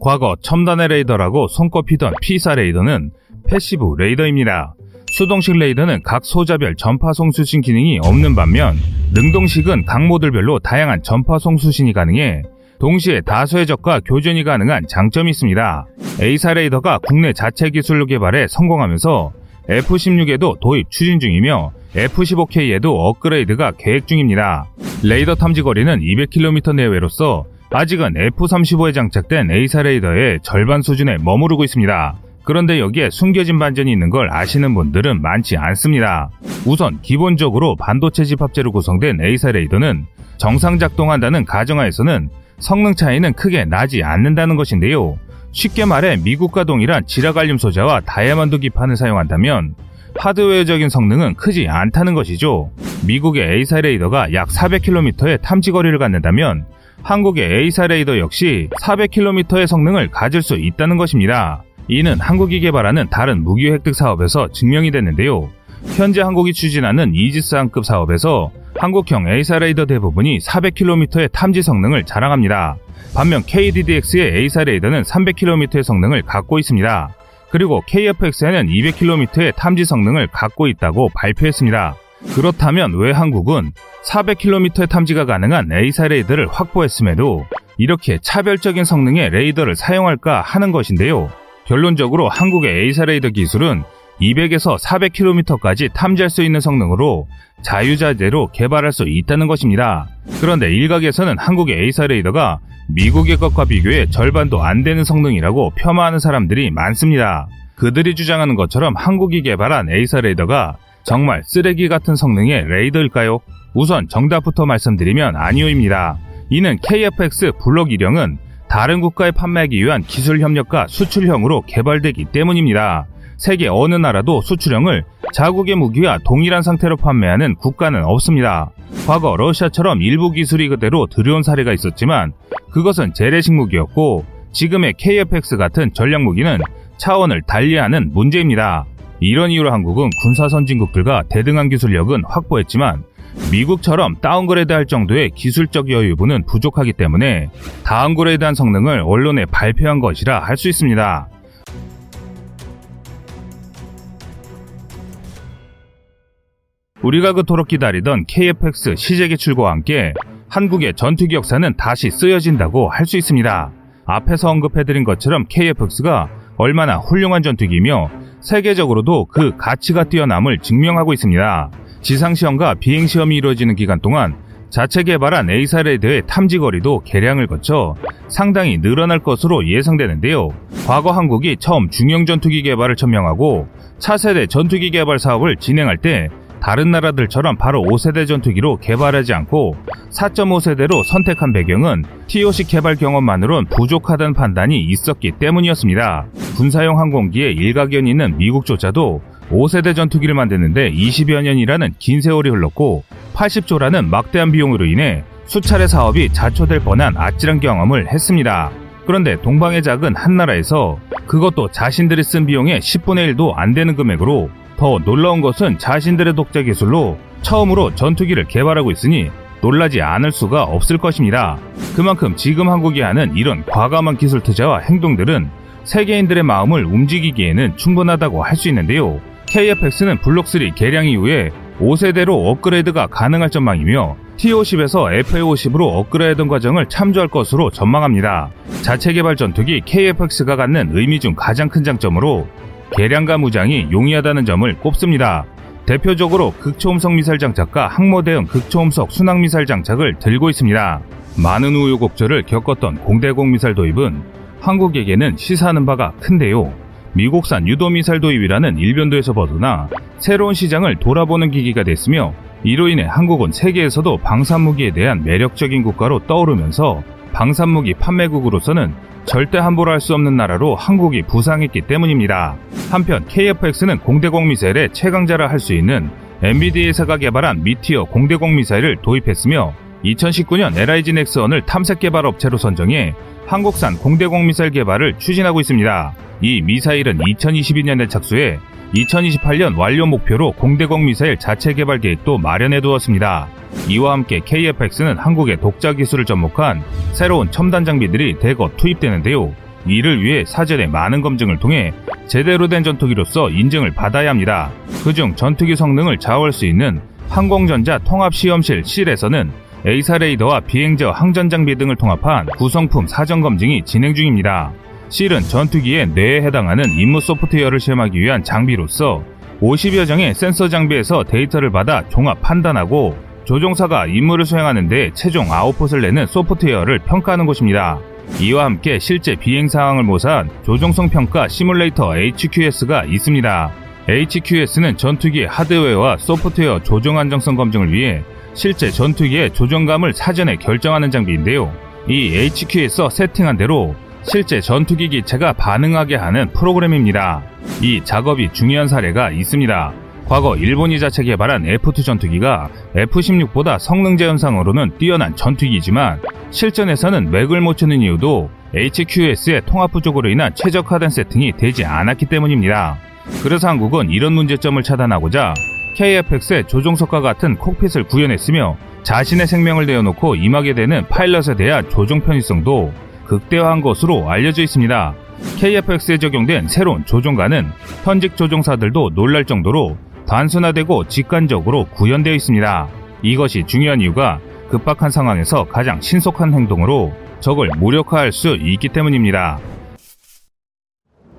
과거 첨단의 레이더라고 손꼽히던 PESA 레이더는 passive 레이더입니다. 수동식 레이더는 각 소자별 전파 송 수신 기능이 없는 반면 능동식은 각 모듈별로 다양한 전파 송 수신이 가능해 동시에 다수의 적과 교전이 가능한 장점이 있습니다. AESA 레이더가 국내 자체 기술로 개발에 성공하면서 F-16에도 도입 추진 중이며 F-15K에도 업그레이드가 계획 중입니다. 레이더 탐지 거리는 200km 내외로서 아직은 F-35에 장착된 A사 레이더의 절반 수준에 머무르고 있습니다. 그런데 여기에 숨겨진 반전이 있는 걸 아시는 분들은 많지 않습니다. 우선 기본적으로 반도체 집합재로 구성된 A사 레이더는 정상 작동한다는 가정하에서는 성능 차이는 크게 나지 않는다는 것인데요. 쉽게 말해 미국과 동일한 지라갈륨 소자와 다이아몬드 기판을 사용한다면 하드웨어적인 성능은 크지 않다는 것이죠. 미국의 A사 레이더가 약 400km의 탐지 거리를 갖는다면 한국의 A사 레이더 역시 400km의 성능을 가질 수 있다는 것입니다. 이는 한국이 개발하는 다른 무기 획득 사업에서 증명이 됐는데요. 현재 한국이 추진하는 이지스항급 사업에서 한국형 A사 레이더 대부분이 400km의 탐지 성능을 자랑합니다. 반면 KDDX의 A사 레이더는 300km의 성능을 갖고 있습니다. 그리고 KFX에는 200km의 탐지 성능을 갖고 있다고 발표했습니다. 그렇다면 왜 한국은 400km의 탐지가 가능한 A사 레이더를 확보했음에도 이렇게 차별적인 성능의 레이더를 사용할까 하는 것인데요. 결론적으로 한국의 A사 레이더 기술은 200에서 400km까지 탐지할 수 있는 성능으로 자유자재로 개발할 수 있다는 것입니다. 그런데 일각에서는 한국의 A사 레이더가 미국의 것과 비교해 절반도 안 되는 성능이라고 폄하하는 사람들이 많습니다. 그들이 주장하는 것처럼 한국이 개발한 A사 레이더가 정말 쓰레기 같은 성능의 레이더일까요? 우선 정답부터 말씀드리면 아니오입니다. 이는 KFX 블록 1형은 다른 국가에 판매하기 위한 기술 협력과 수출형으로 개발되기 때문입니다. 세계 어느 나라도 수출형을 자국의 무기와 동일한 상태로 판매하는 국가는 없습니다. 과거 러시아처럼 일부 기술이 그대로 들여온 사례가 있었지만 그것은 재래식 무기였고 지금의 KFX 같은 전략 무기는 차원을 달리하는 문제입니다. 이런 이유로 한국은 군사 선진국들과 대등한 기술력은 확보했지만 미국처럼 downgrade 할 정도의 기술적 여유분은 부족하기 때문에 downgrade한 성능을 언론에 발표한 것이라 할 수 있습니다. 우리가 그토록 기다리던 KFX 시제 개출과 함께 한국의 전투기 역사는 다시 쓰여진다고 할 수 있습니다. 앞에서 언급해드린 것처럼 KFX가 얼마나 훌륭한 전투기이며 세계적으로도 그 가치가 뛰어남을 증명하고 있습니다. 지상시험과 비행시험이 이루어지는 기간 동안 자체 개발한 A사 레이더의 탐지 거리도 개량을 거쳐 상당히 늘어날 것으로 예상되는데요. 과거 한국이 처음 중형 전투기 개발을 천명하고 차세대 전투기 개발 사업을 진행할 때 다른 나라들처럼 바로 5세대 전투기로 개발하지 않고 4.5세대로 선택한 배경은 TOC 개발 경험만으론 부족하다는 판단이 있었기 때문이었습니다. 군사용 항공기에 일가견이 있는 미국조차도 5세대 전투기를 만드는데 20여 년이라는 긴 세월이 흘렀고 80조라는 막대한 비용으로 인해 수차례 사업이 자초될 뻔한 아찔한 경험을 했습니다. 그런데 동방의 작은 한 나라에서 그것도 자신들이 쓴 비용의 10분의 1도 안 되는 금액으로 더 놀라운 것은 자신들의 독자 기술로 처음으로 전투기를 개발하고 있으니 놀라지 않을 수가 없을 것입니다. 그만큼 지금 한국이 하는 이런 과감한 기술 투자와 행동들은 세계인들의 마음을 움직이기에는 충분하다고 할 수 있는데요. KFX는 블록3 개량 이후에 5세대로 업그레이드가 가능할 전망이며 T50에서 FA50으로 업그레이드 과정을 참조할 것으로 전망합니다. 자체 개발 전투기 KFX가 갖는 의미 중 가장 큰 장점으로 개량과 무장이 용이하다는 점을 꼽습니다. 대표적으로 극초음속 미사일 장착과 항모 대응 극초음속 순항 미사일 장착을 들고 있습니다. 많은 우여곡절을 겪었던 공대공 미사일 도입은 한국에게는 시사하는 바가 큰데요. 미국산 유도 미사일 도입이라는 일변도에서 벗어나 새로운 시장을 돌아보는 기기가 됐으며 이로 인해 한국은 세계에서도 방산무기에 대한 매력적인 국가로 떠오르면서 방산무기 판매국으로서는 절대 함부로 할 수 없는 나라로 한국이 부상했기 때문입니다. 한편 KFX는 공대공 미사일의 최강자라 할 수 있는 MBDA사가 개발한 미티어 공대공 미사일을 도입했으며 2019년 LIG 넥스원을 탐색 개발 업체로 선정해 한국산 공대공 미사일 개발을 추진하고 있습니다. 이 미사일은 2022년에 착수해 2028년 완료 목표로 공대공 미사일 자체 개발 계획도 마련해 두었습니다. 이와 함께 KFX는 한국의 독자 기술을 접목한 새로운 첨단 장비들이 대거 투입되는데요. 이를 위해 사전에 많은 검증을 통해 제대로 된 전투기로서 인증을 받아야 합니다. 그중 전투기 성능을 좌우할 수 있는 항공전자 통합시험실 실에서는 A사 레이더와 비행저 항전 장비 등을 통합한 구성품 사전 검증이 진행 중입니다. 실은 전투기의 뇌에 해당하는 임무 소프트웨어를 시험하기 위한 장비로서 50여 정의 센서 장비에서 데이터를 받아 종합 판단하고 조종사가 임무를 수행하는 데 최종 아웃풋을 내는 소프트웨어를 평가하는 곳입니다. 이와 함께 실제 비행 상황을 모사한 조종성 평가 시뮬레이터 HQS가 있습니다. HQS는 전투기의 하드웨어와 소프트웨어 조종 안정성 검증을 위해 실제 전투기의 조종감을 사전에 결정하는 장비인데요. 이 HQ에서 세팅한 대로 실제 전투기 기체가 반응하게 하는 프로그램입니다. 이 작업이 중요한 사례가 있습니다. 과거 일본이 자체 개발한 F2 전투기가 F16보다 성능 제 현상으로는 뛰어난 전투기이지만 실전에서는 맥을 못 추는 이유도 HQS의 통합 부족으로 인한 최적화된 세팅이 되지 않았기 때문입니다. 그래서 한국은 이런 문제점을 차단하고자 KFX의 조종석과 같은 콕핏을 구현했으며 자신의 생명을 내어놓고 임하게 되는 파일럿에 대한 조종 편의성도 극대화한 것으로 알려져 있습니다. KFX에 적용된 새로운 조종관은 현직 조종사들도 놀랄 정도로 단순화되고 직관적으로 구현되어 있습니다. 이것이 중요한 이유가 급박한 상황에서 가장 신속한 행동으로 적을 무력화할 수 있기 때문입니다.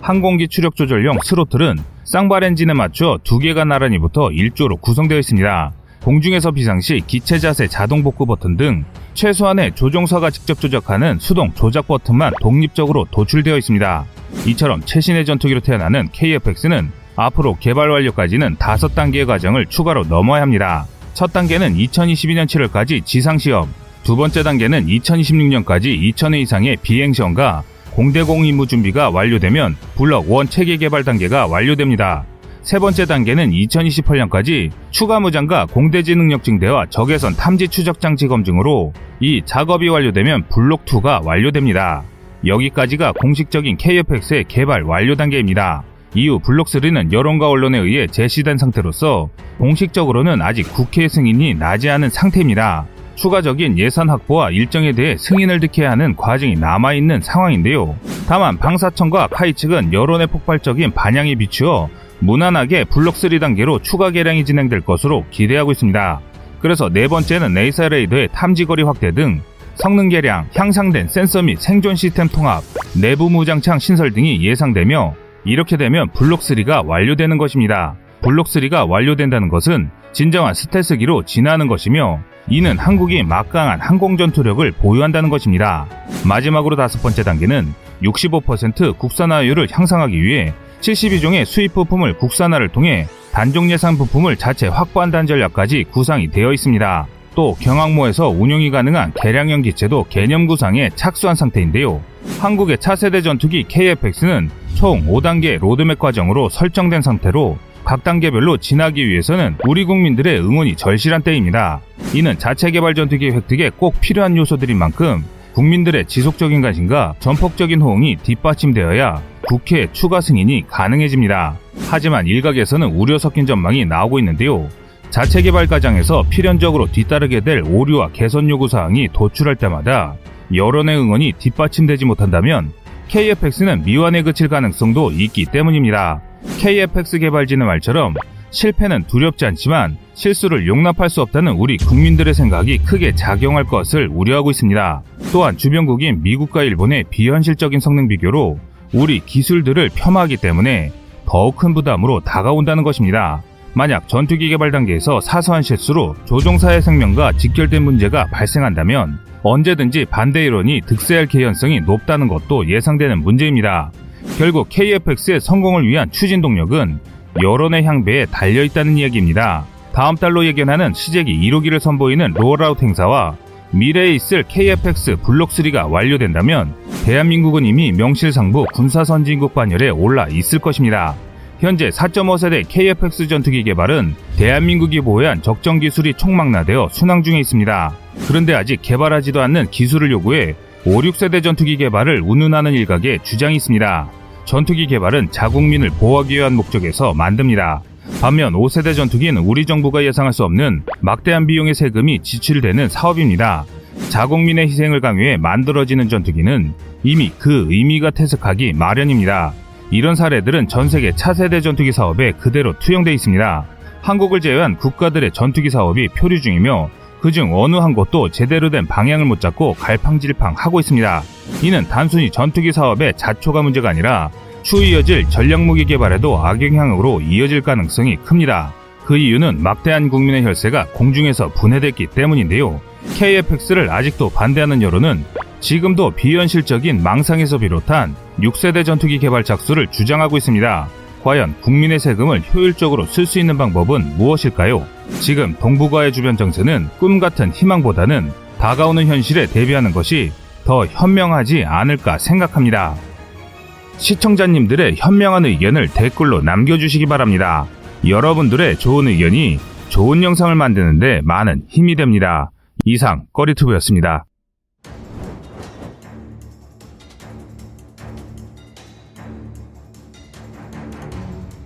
항공기 추력 조절용 스로틀은 쌍발 엔진에 맞춰 두 개가 나란히 붙어 일조로 구성되어 있습니다. 공중에서 비상시 기체 자세 자동 복구 버튼 등 최소한의 조종사가 직접 조작하는 수동 조작 버튼만 독립적으로 도출되어 있습니다. 이처럼 최신의 전투기로 태어나는 KFX는 앞으로 개발 완료까지는 다섯 단계의 과정을 추가로 넘어야 합니다. 첫 단계는 2022년 7월까지 지상시험, 두 번째 단계는 2026년까지 2,000회 이상의 비행시험과 공대공 임무 준비가 완료되면 블럭 1 체계 개발 단계가 완료됩니다. 세 번째 단계는 2028년까지 추가 무장과 공대지 능력 증대와 적외선 탐지 추적 장치 검증으로 이 작업이 완료되면 블록 2가 완료됩니다. 여기까지가 공식적인 KFX의 개발 완료 단계입니다. 이후 블록 3는 여론과 언론에 의해 제시된 상태로서 공식적으로는 아직 국회 승인이 나지 않은 상태입니다. 추가적인 예산 확보와 일정에 대해 승인을 득해야 하는 과정이 남아있는 상황인데요. 다만 방사청과 카이 측은 여론의 폭발적인 반향에 비추어 무난하게 블록 3 단계로 추가 개량이 진행될 것으로 기대하고 있습니다. 그래서 네 번째는 네이사 레이더의 탐지거리 확대 등 성능 개량, 향상된 센서 및 생존 시스템 통합, 내부 무장창 신설 등이 예상되며 이렇게 되면 블록 3가 완료되는 것입니다. 블록 3가 완료된다는 것은 진정한 스텔스기로 진화하는 것이며 이는 한국이 막강한 항공 전투력을 보유한다는 것입니다. 마지막으로 다섯 번째 단계는 65% 국산화율을 향상하기 위해 72종의 수입 부품을 국산화를 통해 단종 예산 부품을 자체 확보한다는 전략까지 구상이 되어 있습니다. 또 경항모에서 운용이 가능한 개량형 기체도 개념 구상에 착수한 상태인데요. 한국의 차세대 전투기 KFX는 총 5단계 로드맵 과정으로 설정된 상태로 각 단계별로 지나기 위해서는 우리 국민들의 응원이 절실한 때입니다. 이는 자체 개발 전투기 획득에 꼭 필요한 요소들인 만큼 국민들의 지속적인 관심과 전폭적인 호응이 뒷받침되어야 국회 추가 승인이 가능해집니다. 하지만 일각에서는 우려 섞인 전망이 나오고 있는데요. 자체 개발 과정에서 필연적으로 뒤따르게 될 오류와 개선 요구 사항이 도출할 때마다 여론의 응원이 뒷받침되지 못한다면 KFX는 미완에 그칠 가능성도 있기 때문입니다. KFX 개발진의 말처럼 실패는 두렵지 않지만 실수를 용납할 수 없다는 우리 국민들의 생각이 크게 작용할 것을 우려하고 있습니다. 또한 주변국인 미국과 일본의 비현실적인 성능 비교로 우리 기술들을 폄하하기 때문에 더욱 큰 부담으로 다가온다는 것입니다. 만약 전투기 개발 단계에서 사소한 실수로 조종사의 생명과 직결된 문제가 발생한다면 언제든지 반대 이론이 득세할 개연성이 높다는 것도 예상되는 문제입니다. 결국 KFX의 성공을 위한 추진 동력은 여론의 향배에 달려 있다는 이야기입니다. 다음 달로 예견하는 시제기 1호기를 선보이는 롤아웃 행사와 미래에 있을 KFX 블록3가 완료된다면 대한민국은 이미 명실상부 군사선진국 반열에 올라 있을 것입니다. 현재 4.5세대 KFX 전투기 개발은 대한민국이 보유한 적정 기술이 총망라되어 순항 중에 있습니다. 그런데 아직 개발하지도 않는 기술을 요구해 5, 6세대 전투기 개발을 운운하는 일각에 주장이 있습니다. 전투기 개발은 자국민을 보호하기 위한 목적에서 만듭니다. 반면 5세대 전투기는 우리 정부가 예상할 수 없는 막대한 비용의 세금이 지출되는 사업입니다. 자국민의 희생을 강요해 만들어지는 전투기는 이미 그 의미가 퇴색하기 마련입니다. 이런 사례들은 전 세계 차세대 전투기 사업에 그대로 투영돼 있습니다. 한국을 제외한 국가들의 전투기 사업이 표류 중이며 그중 어느 한 곳도 제대로 된 방향을 못 잡고 갈팡질팡 하고 있습니다. 이는 단순히 전투기 사업의 자초가 문제가 아니라 추후 이어질 전략 무기 개발에도 악영향으로 이어질 가능성이 큽니다. 그 이유는 막대한 국민의 혈세가 공중에서 분해됐기 때문인데요. KFX를 아직도 반대하는 여론은 지금도 비현실적인 망상에서 비롯한 6세대 전투기 개발 착수를 주장하고 있습니다. 과연 국민의 세금을 효율적으로 쓸 수 있는 방법은 무엇일까요? 지금 동북아의 주변 정세는 꿈 같은 희망보다는 다가오는 현실에 대비하는 것이 더 현명하지 않을까 생각합니다. 시청자님들의 현명한 의견을 댓글로 남겨주시기 바랍니다. 여러분들의 좋은 의견이 좋은 영상을 만드는데 많은 힘이 됩니다. 이상 꺼리투브였습니다.